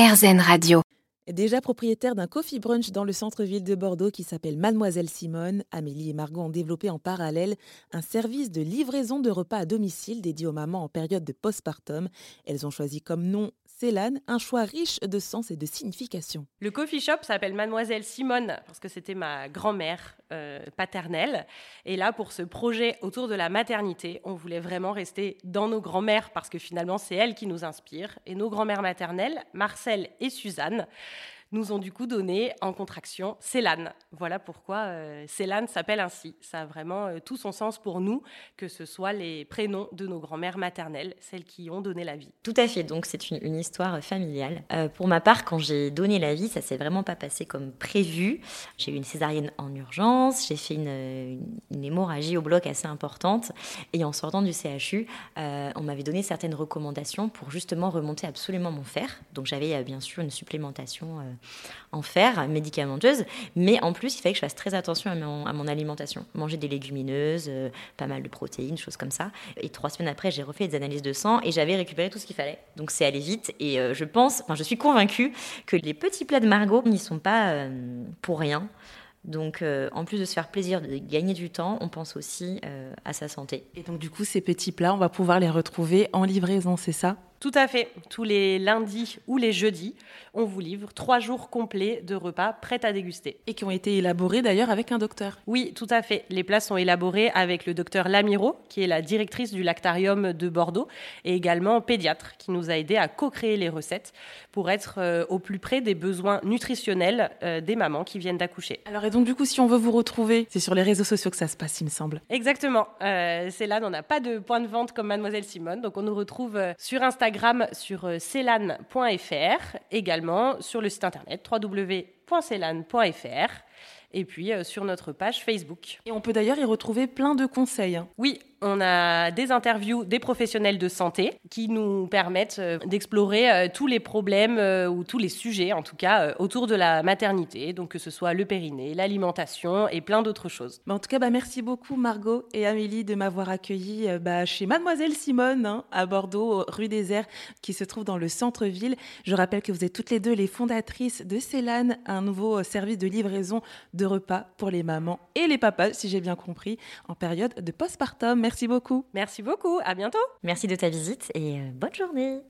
RZN Radio. Déjà propriétaire d'un coffee brunch dans le centre-ville de Bordeaux qui s'appelle Mademoiselle Simone, Amélie et Margot ont développé en parallèle un service de livraison de repas à domicile dédié aux mamans en période de postpartum. Elles ont choisi comme nom Célane, un choix riche de sens et de signification. Le coffee shop s'appelle Mademoiselle Simone parce que c'était ma grand-mère euh, paternelle. Et là, pour ce projet autour de la maternité, on voulait vraiment rester dans nos grand-mères parce que finalement, c'est elles qui nous inspirent. Et nos grand-mères maternelles, Marcel et Suzanne, nous ont du coup donné en contraction Célane. Voilà pourquoi euh, s'appelle ainsi. Ça a vraiment euh, tout son sens pour nous, que ce soit les prénoms de nos grand-mères maternelles, celles qui ont donné la vie. Tout à fait, donc c'est une, histoire familiale. Euh, pour ma part, quand j'ai donné la vie, ça s'est vraiment pas passé comme prévu. J'ai eu une césarienne en urgence, j'ai fait une, une, hémorragie au bloc assez importante, et en sortant du CHU, on m'avait donné certaines recommandations pour justement remonter absolument mon fer. Donc j'avais bien sûr une supplémentation en fer, médicamenteuse, mais en plus, il fallait que je fasse très attention à mon, alimentation. Manger des légumineuses, euh, pas mal de protéines, choses comme ça. Et trois semaines après, j'ai refait des analyses de sang et j'avais récupéré tout ce qu'il fallait. Donc c'est allé vite et euh, je pense, enfin je suis convaincue que les petits plats de Margot n'y sont pas euh, pour rien. Donc, en plus de se faire plaisir, de gagner du temps, on pense aussi à sa santé. Et donc, du coup, ces petits plats, on va pouvoir les retrouver en livraison, c'est ça? Tout à fait. Tous les lundis ou les jeudis, on vous livre trois jours complets de repas prêts à déguster. Et qui ont été élaborés d'ailleurs avec un docteur. Oui, tout à fait. Les plats sont élaborés avec le docteur Lamiro, qui est la directrice du lactarium de Bordeaux, et également pédiatre, qui nous a aidé à co-créer les recettes pour être euh, au plus près des besoins nutritionnels euh, des mamans qui viennent d'accoucher. Alors, et donc, du coup, si on veut vous retrouver, c'est sur les réseaux sociaux que ça se passe, il me semble. Exactement. Euh, c'est là, on n'a pas de point de vente comme Mademoiselle Simone, donc on nous retrouve sur Instagram sur euh, celan.fr, également sur le site internet www.celan.fr et puis euh, sur notre page Facebook. Et on peut d'ailleurs y retrouver plein de conseils. Hein. Oui, on a des interviews des professionnels de santé qui nous permettent euh, d'explorer euh, tous les problèmes ou tous les sujets, en tout cas, autour de la maternité, donc que ce soit le périnée, l'alimentation et plein d'autres choses. en tout cas, bah, merci beaucoup Margot et Amélie de m'avoir accueilli bah, chez Mademoiselle Simone hein, à Bordeaux, rue des Airs, qui se trouve dans le centre-ville. Je rappelle que vous êtes toutes les deux les fondatrices de Célane, un nouveau service de livraison de repas pour les mamans et les papas, si j'ai bien compris, en période de postpartum. Merci beaucoup. Merci beaucoup. À bientôt. Merci de ta visite et euh, bonne journée.